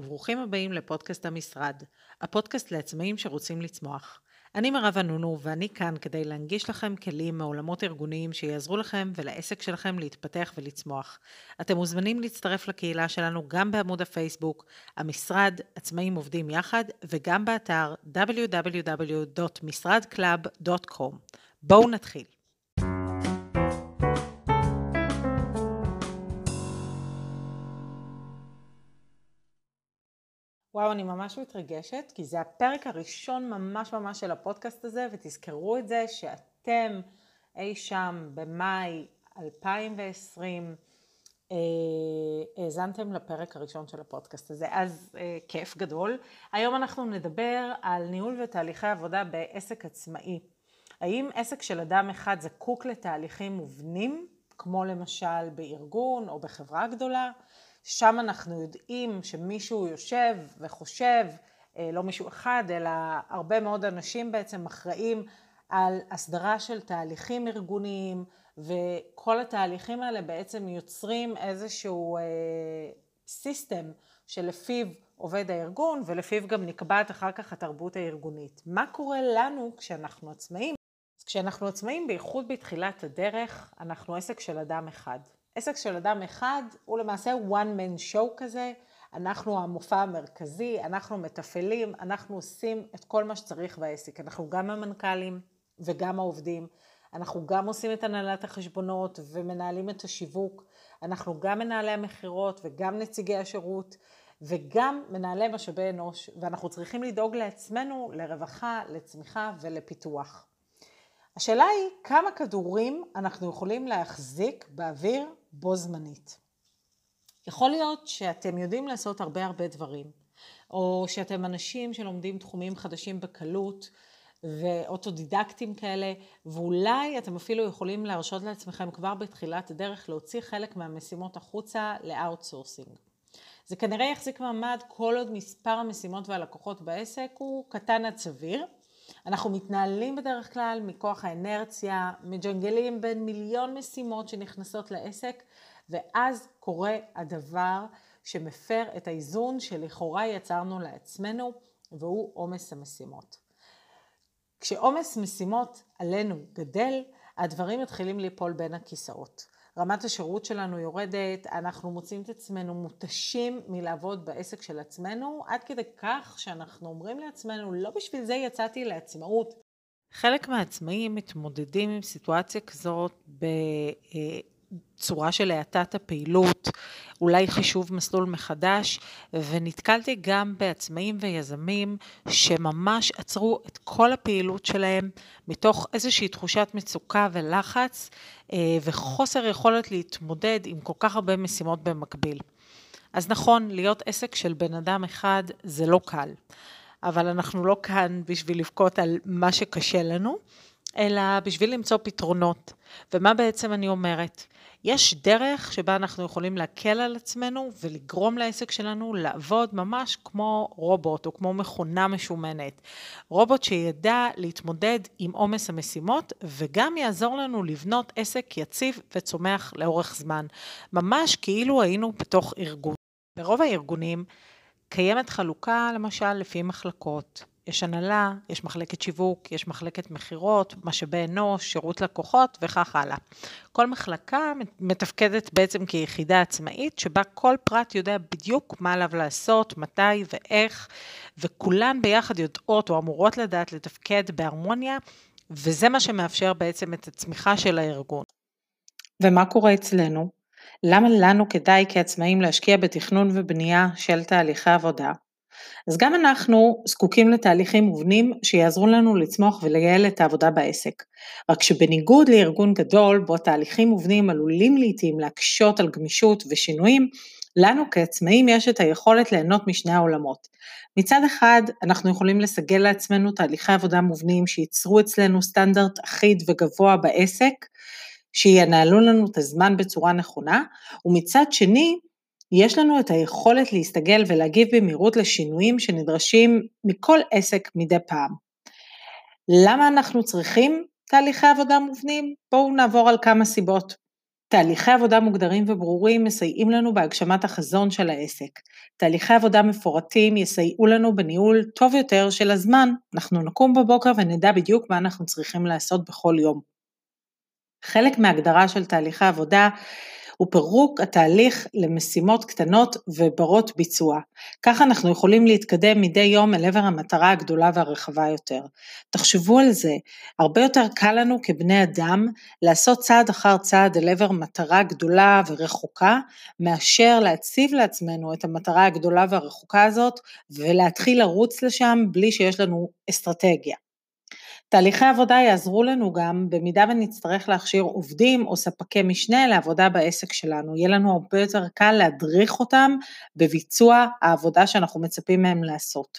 וברוכים הבאים לפודקאסט המשרד, הפודקאסט לעצמאים שרוצים לצמוח. אני מירב ענונו ואני כאן כדי להנגיש לכם כלים מעולמות ארגוניים שיעזרו לכם ולעסק שלכם להתפתח ולצמוח. אתם מוזמנים להצטרף לקהילה שלנו גם בעמוד הפייסבוק, המשרד עצמאים עובדים יחד, וגם באתר www.משרדclub.com. בואו נתחיל. וואו, אני ממש מתרגשת, כי זה הפרק הראשון ממש ממש של הפודקאסט הזה, ותזכרו את זה שאתם אי שם במאי 2020 אה, האזנתם לפרק הראשון של הפודקאסט הזה, אז אה, כיף גדול. היום אנחנו נדבר על ניהול ותהליכי עבודה בעסק עצמאי. האם עסק של אדם אחד זקוק לתהליכים מובנים, כמו למשל בארגון או בחברה גדולה? שם אנחנו יודעים שמישהו יושב וחושב, אה, לא מישהו אחד, אלא הרבה מאוד אנשים בעצם אחראים על הסדרה של תהליכים ארגוניים, וכל התהליכים האלה בעצם יוצרים איזשהו סיסטם אה, שלפיו עובד הארגון, ולפיו גם נקבעת אחר כך התרבות הארגונית. מה קורה לנו כשאנחנו עצמאים? כשאנחנו עצמאים, בייחוד בתחילת הדרך, אנחנו עסק של אדם אחד. עסק של אדם אחד הוא למעשה one man show כזה, אנחנו המופע המרכזי, אנחנו מתפעלים, אנחנו עושים את כל מה שצריך בעסק. אנחנו גם המנכ"לים וגם העובדים, אנחנו גם עושים את הנהלת החשבונות ומנהלים את השיווק, אנחנו גם מנהלי המכירות וגם נציגי השירות וגם מנהלי משאבי אנוש, ואנחנו צריכים לדאוג לעצמנו לרווחה, לצמיחה ולפיתוח. השאלה היא כמה כדורים אנחנו יכולים להחזיק באוויר בו זמנית. יכול להיות שאתם יודעים לעשות הרבה הרבה דברים, או שאתם אנשים שלומדים תחומים חדשים בקלות, ואוטודידקטים כאלה, ואולי אתם אפילו יכולים להרשות לעצמכם כבר בתחילת הדרך להוציא חלק מהמשימות החוצה ל outsourcing. זה כנראה יחזיק מעמד כל עוד מספר המשימות והלקוחות בעסק הוא קטן עד סביר. אנחנו מתנהלים בדרך כלל מכוח האנרציה, מג'נגלים בין מיליון משימות שנכנסות לעסק, ואז קורה הדבר שמפר את האיזון שלכאורה יצרנו לעצמנו, והוא עומס המשימות. כשעומס משימות עלינו גדל, הדברים מתחילים ליפול בין הכיסאות. רמת השירות שלנו יורדת, אנחנו מוצאים את עצמנו מותשים מלעבוד בעסק של עצמנו, עד כדי כך שאנחנו אומרים לעצמנו, לא בשביל זה יצאתי לעצמאות. חלק מהעצמאים מתמודדים עם סיטואציה כזאת בצורה של האטת הפעילות, אולי חישוב מסלול מחדש, ונתקלתי גם בעצמאים ויזמים שממש עצרו את כל הפעילות שלהם מתוך איזושהי תחושת מצוקה ולחץ אה, וחוסר יכולת להתמודד עם כל כך הרבה משימות במקביל. אז נכון, להיות עסק של בן אדם אחד זה לא קל, אבל אנחנו לא כאן בשביל לבכות על מה שקשה לנו, אלא בשביל למצוא פתרונות. ומה בעצם אני אומרת? יש דרך שבה אנחנו יכולים להקל על עצמנו ולגרום לעסק שלנו לעבוד ממש כמו רובוט או כמו מכונה משומנת. רובוט שידע להתמודד עם עומס המשימות וגם יעזור לנו לבנות עסק יציב וצומח לאורך זמן. ממש כאילו היינו בתוך ארגון. ברוב הארגונים קיימת חלוקה למשל לפי מחלקות. יש הנהלה, יש מחלקת שיווק, יש מחלקת מכירות, משאבי אנוש, שירות לקוחות וכך הלאה. כל מחלקה מתפקדת בעצם כיחידה עצמאית, שבה כל פרט יודע בדיוק מה עליו לעשות, מתי ואיך, וכולן ביחד יודעות או אמורות לדעת לתפקד בהרמוניה, וזה מה שמאפשר בעצם את הצמיחה של הארגון. ומה קורה אצלנו? למה לנו כדאי כעצמאים להשקיע בתכנון ובנייה של תהליכי עבודה? אז גם אנחנו זקוקים לתהליכים מובנים שיעזרו לנו לצמוח ולייעל את העבודה בעסק. רק שבניגוד לארגון גדול, בו תהליכים מובנים עלולים לעיתים להקשות על גמישות ושינויים, לנו כעצמאים יש את היכולת ליהנות משני העולמות. מצד אחד, אנחנו יכולים לסגל לעצמנו תהליכי עבודה מובנים שייצרו אצלנו סטנדרט אחיד וגבוה בעסק, שינהלו לנו את הזמן בצורה נכונה, ומצד שני, יש לנו את היכולת להסתגל ולהגיב במהירות לשינויים שנדרשים מכל עסק מדי פעם. למה אנחנו צריכים תהליכי עבודה מובנים? בואו נעבור על כמה סיבות. תהליכי עבודה מוגדרים וברורים מסייעים לנו בהגשמת החזון של העסק. תהליכי עבודה מפורטים יסייעו לנו בניהול טוב יותר של הזמן. אנחנו נקום בבוקר ונדע בדיוק מה אנחנו צריכים לעשות בכל יום. חלק מהגדרה של תהליכי עבודה הוא פירוק התהליך למשימות קטנות וברות ביצוע. כך אנחנו יכולים להתקדם מדי יום אל עבר המטרה הגדולה והרחבה יותר. תחשבו על זה, הרבה יותר קל לנו כבני אדם לעשות צעד אחר צעד אל עבר מטרה גדולה ורחוקה, מאשר להציב לעצמנו את המטרה הגדולה והרחוקה הזאת ולהתחיל לרוץ לשם בלי שיש לנו אסטרטגיה. תהליכי עבודה יעזרו לנו גם במידה ונצטרך להכשיר עובדים או ספקי משנה לעבודה בעסק שלנו, יהיה לנו הרבה יותר קל להדריך אותם בביצוע העבודה שאנחנו מצפים מהם לעשות.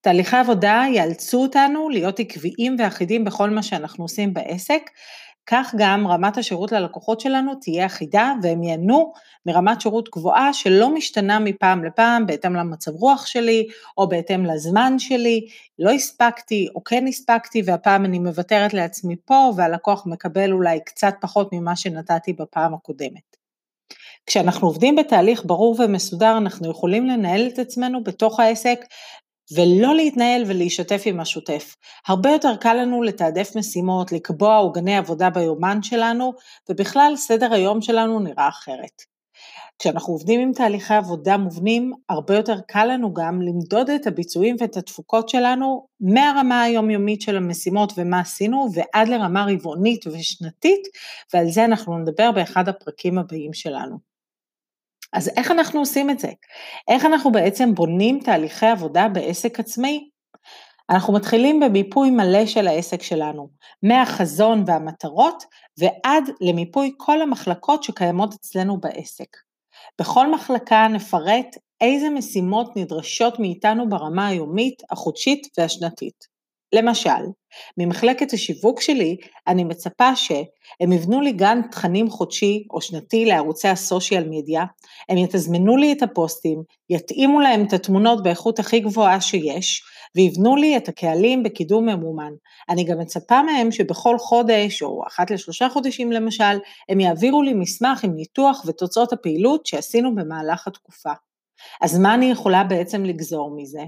תהליכי עבודה יאלצו אותנו להיות עקביים ואחידים בכל מה שאנחנו עושים בעסק, כך גם רמת השירות ללקוחות שלנו תהיה אחידה והם ייהנו מרמת שירות גבוהה שלא משתנה מפעם לפעם בהתאם למצב רוח שלי או בהתאם לזמן שלי, לא הספקתי או כן הספקתי והפעם אני מוותרת לעצמי פה והלקוח מקבל אולי קצת פחות ממה שנתתי בפעם הקודמת. כשאנחנו עובדים בתהליך ברור ומסודר אנחנו יכולים לנהל את עצמנו בתוך העסק ולא להתנהל ולהשתף עם השוטף. הרבה יותר קל לנו לתעדף משימות, לקבוע עוגני עבודה ביומן שלנו, ובכלל סדר היום שלנו נראה אחרת. כשאנחנו עובדים עם תהליכי עבודה מובנים, הרבה יותר קל לנו גם למדוד את הביצועים ואת התפוקות שלנו מהרמה היומיומית של המשימות ומה עשינו, ועד לרמה רבעונית ושנתית, ועל זה אנחנו נדבר באחד הפרקים הבאים שלנו. אז איך אנחנו עושים את זה? איך אנחנו בעצם בונים תהליכי עבודה בעסק עצמאי? אנחנו מתחילים במיפוי מלא של העסק שלנו, מהחזון והמטרות ועד למיפוי כל המחלקות שקיימות אצלנו בעסק. בכל מחלקה נפרט איזה משימות נדרשות מאיתנו ברמה היומית, החודשית והשנתית. למשל, ממחלקת השיווק שלי אני מצפה שהם יבנו לי גן תכנים חודשי או שנתי לערוצי הסושיאל מדיה, הם יתזמנו לי את הפוסטים, יתאימו להם את התמונות באיכות הכי גבוהה שיש, ויבנו לי את הקהלים בקידום ממומן. אני גם מצפה מהם שבכל חודש, או אחת לשלושה חודשים למשל, הם יעבירו לי מסמך עם ניתוח ותוצאות הפעילות שעשינו במהלך התקופה. אז מה אני יכולה בעצם לגזור מזה?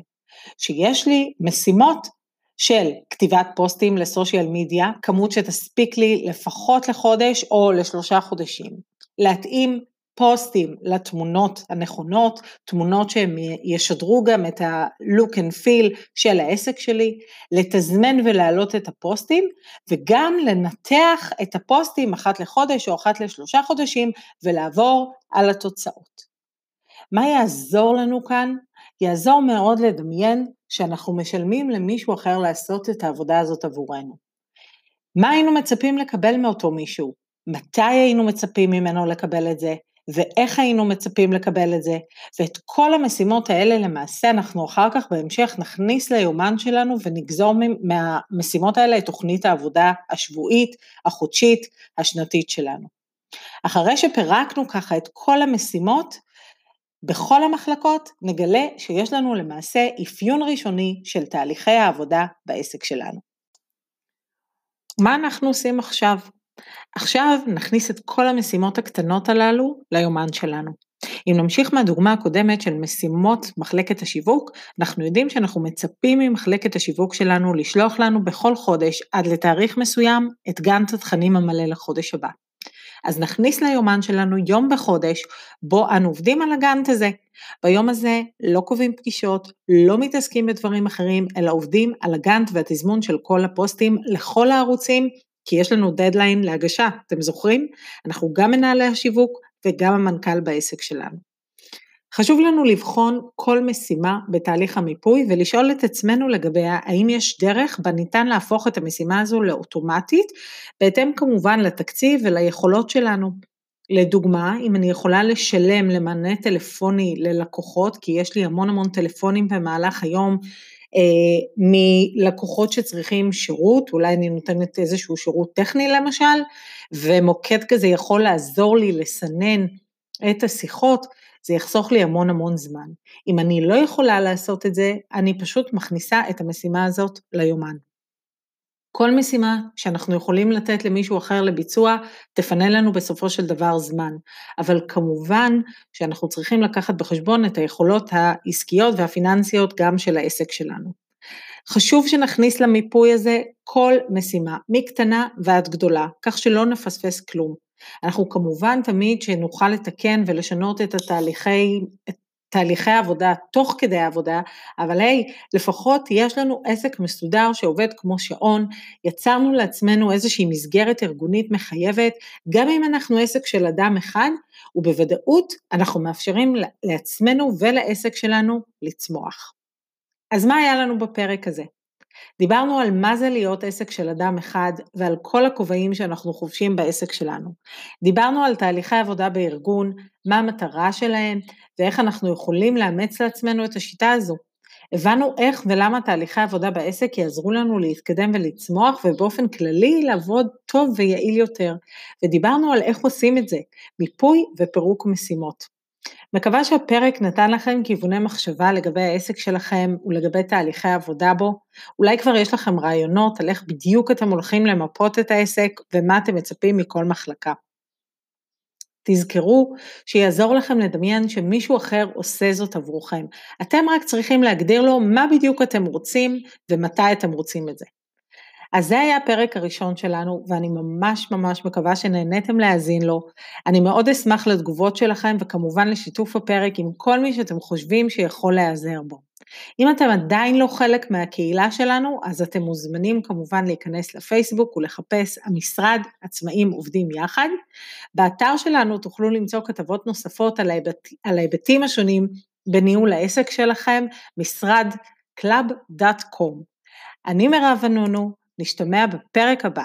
שיש לי משימות של כתיבת פוסטים לסושיאל מדיה, כמות שתספיק לי לפחות לחודש או לשלושה חודשים. להתאים פוסטים לתמונות הנכונות, תמונות שהם ישדרו גם את ה-look and feel של העסק שלי, לתזמן ולהעלות את הפוסטים, וגם לנתח את הפוסטים אחת לחודש או אחת לשלושה חודשים ולעבור על התוצאות. מה יעזור לנו כאן? יעזור מאוד לדמיין שאנחנו משלמים למישהו אחר לעשות את העבודה הזאת עבורנו. מה היינו מצפים לקבל מאותו מישהו? מתי היינו מצפים ממנו לקבל את זה? ואיך היינו מצפים לקבל את זה, ואת כל המשימות האלה למעשה אנחנו אחר כך בהמשך נכניס ליומן שלנו ונגזור מהמשימות האלה את תוכנית העבודה השבועית, החודשית, השנתית שלנו. אחרי שפירקנו ככה את כל המשימות, בכל המחלקות נגלה שיש לנו למעשה אפיון ראשוני של תהליכי העבודה בעסק שלנו. מה אנחנו עושים עכשיו? עכשיו נכניס את כל המשימות הקטנות הללו ליומן שלנו. אם נמשיך מהדוגמה הקודמת של משימות מחלקת השיווק, אנחנו יודעים שאנחנו מצפים ממחלקת השיווק שלנו לשלוח לנו בכל חודש עד לתאריך מסוים את גאנט התכנים המלא לחודש הבא. אז נכניס ליומן שלנו יום בחודש בו אנו עובדים על הגאנט הזה. ביום הזה לא קובעים פגישות, לא מתעסקים בדברים אחרים, אלא עובדים על הגאנט והתזמון של כל הפוסטים לכל הערוצים, כי יש לנו דדליין להגשה, אתם זוכרים? אנחנו גם מנהלי השיווק וגם המנכ"ל בעסק שלנו. חשוב לנו לבחון כל משימה בתהליך המיפוי ולשאול את עצמנו לגביה האם יש דרך בה ניתן להפוך את המשימה הזו לאוטומטית, בהתאם כמובן לתקציב וליכולות שלנו. לדוגמה, אם אני יכולה לשלם למענה טלפוני ללקוחות, כי יש לי המון המון טלפונים במהלך היום אה, מלקוחות שצריכים שירות, אולי אני נותנת איזשהו שירות טכני למשל, ומוקד כזה יכול לעזור לי לסנן את השיחות, זה יחסוך לי המון המון זמן. אם אני לא יכולה לעשות את זה, אני פשוט מכניסה את המשימה הזאת ליומן. כל משימה שאנחנו יכולים לתת למישהו אחר לביצוע, תפנה לנו בסופו של דבר זמן. אבל כמובן שאנחנו צריכים לקחת בחשבון את היכולות העסקיות והפיננסיות גם של העסק שלנו. חשוב שנכניס למיפוי הזה כל משימה, מקטנה ועד גדולה, כך שלא נפספס כלום. אנחנו כמובן תמיד שנוכל לתקן ולשנות את התהליכי, את תהליכי עבודה תוך כדי העבודה, אבל היי, לפחות יש לנו עסק מסודר שעובד כמו שעון, יצרנו לעצמנו איזושהי מסגרת ארגונית מחייבת, גם אם אנחנו עסק של אדם אחד, ובוודאות אנחנו מאפשרים לעצמנו ולעסק שלנו לצמוח. אז מה היה לנו בפרק הזה? דיברנו על מה זה להיות עסק של אדם אחד ועל כל הכובעים שאנחנו חובשים בעסק שלנו. דיברנו על תהליכי עבודה בארגון, מה המטרה שלהם ואיך אנחנו יכולים לאמץ לעצמנו את השיטה הזו. הבנו איך ולמה תהליכי עבודה בעסק יעזרו לנו להתקדם ולצמוח ובאופן כללי לעבוד טוב ויעיל יותר. ודיברנו על איך עושים את זה, מיפוי ופירוק משימות. מקווה שהפרק נתן לכם כיווני מחשבה לגבי העסק שלכם ולגבי תהליכי העבודה בו. אולי כבר יש לכם רעיונות על איך בדיוק אתם הולכים למפות את העסק ומה אתם מצפים מכל מחלקה. תזכרו שיעזור לכם לדמיין שמישהו אחר עושה זאת עבורכם. אתם רק צריכים להגדיר לו מה בדיוק אתם רוצים ומתי אתם רוצים את זה. אז זה היה הפרק הראשון שלנו, ואני ממש ממש מקווה שנהניתם להאזין לו. אני מאוד אשמח לתגובות שלכם, וכמובן לשיתוף הפרק עם כל מי שאתם חושבים שיכול להיעזר בו. אם אתם עדיין לא חלק מהקהילה שלנו, אז אתם מוזמנים כמובן להיכנס לפייסבוק ולחפש המשרד עצמאים עובדים יחד. באתר שלנו תוכלו למצוא כתבות נוספות על, ההיבט, על ההיבטים השונים בניהול העסק שלכם, משרד club.com. אני מירב אנונו, נשתמע בפרק הבא.